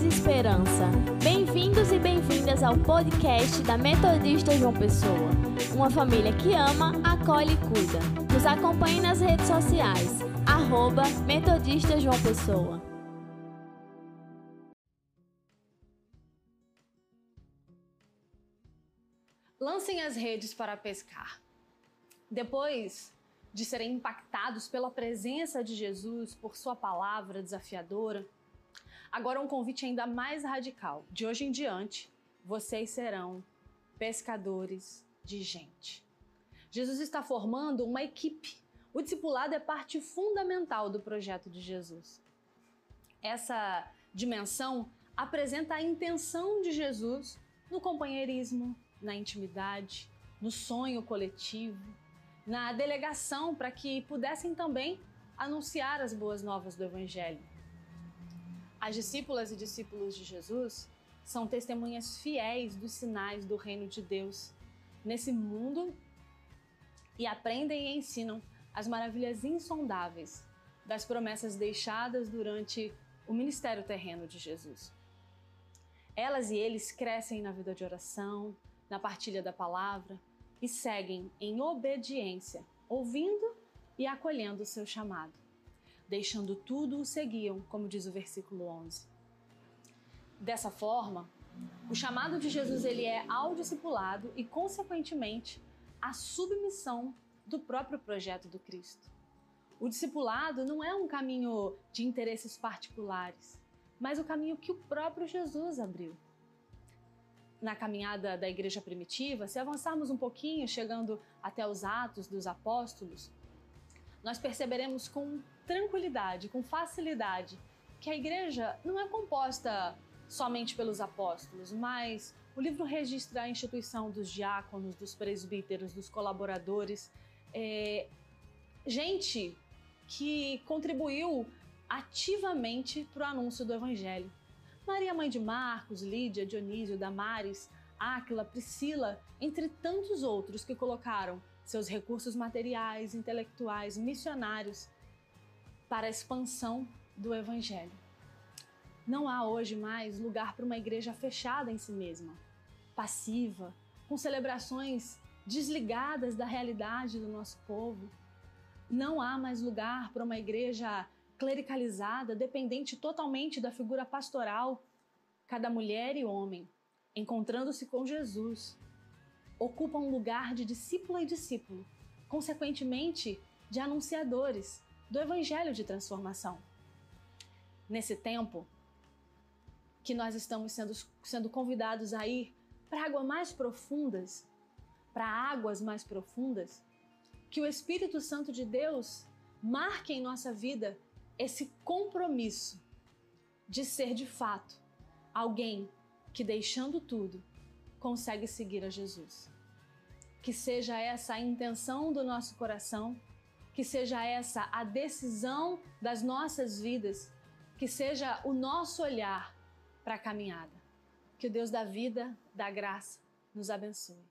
e esperança. Bem-vindos e bem-vindas ao podcast da Metodista João Pessoa. Uma família que ama, acolhe e cuida. Nos acompanhe nas redes sociais. Arroba Metodista João Pessoa. Lancem as redes para pescar. Depois de serem impactados pela presença de Jesus, por sua palavra desafiadora, agora um convite ainda mais radical. De hoje em diante, vocês serão pescadores de gente. Jesus está formando uma equipe. O discipulado é parte fundamental do projeto de Jesus. Essa dimensão apresenta a intenção de Jesus no companheirismo, na intimidade, no sonho coletivo, na delegação para que pudessem também anunciar as boas novas do Evangelho. As discípulas e discípulos de Jesus são testemunhas fiéis dos sinais do reino de Deus nesse mundo e aprendem e ensinam as maravilhas insondáveis das promessas deixadas durante o ministério terreno de Jesus. Elas e eles crescem na vida de oração, na partilha da palavra, e seguem em obediência, ouvindo e acolhendo o seu chamado. Deixando tudo, o seguiam, como diz o versículo 11. Dessa forma, o chamado de Jesus ele é ao discipulado e, consequentemente, a submissão do próprio projeto do Cristo. O discipulado não é um caminho de interesses particulares, mas o caminho que o próprio Jesus abriu na caminhada da igreja primitiva, se avançarmos um pouquinho, chegando até os Atos dos Apóstolos, nós perceberemos com tranquilidade, com facilidade, que a igreja não é composta somente pelos apóstolos, mas o livro registra a instituição dos diáconos, dos presbíteros, dos colaboradores, é, gente que contribuiu ativamente para o anúncio do evangelho. Maria, mãe de Marcos, Lídia, Dionísio, Damares, Áquila, Priscila, entre tantos outros que colocaram seus recursos materiais, intelectuais, missionários para a expansão do Evangelho. Não há hoje mais lugar para uma igreja fechada em si mesma, passiva, com celebrações desligadas da realidade do nosso povo. Não há mais lugar para uma igreja clericalizada, dependente totalmente da figura pastoral, cada mulher e homem, encontrando-se com Jesus, ocupa um lugar de discípula e discípulo, consequentemente de anunciadores do evangelho de transformação. Nesse tempo que nós estamos sendo, sendo convidados a ir para águas mais profundas, para águas mais profundas, que o Espírito Santo de Deus marque em nossa vida esse compromisso de ser de fato alguém que, deixando tudo, consegue seguir a Jesus. Que seja essa a intenção do nosso coração, que seja essa a decisão das nossas vidas, que seja o nosso olhar para a caminhada. Que o Deus da vida, da graça, nos abençoe.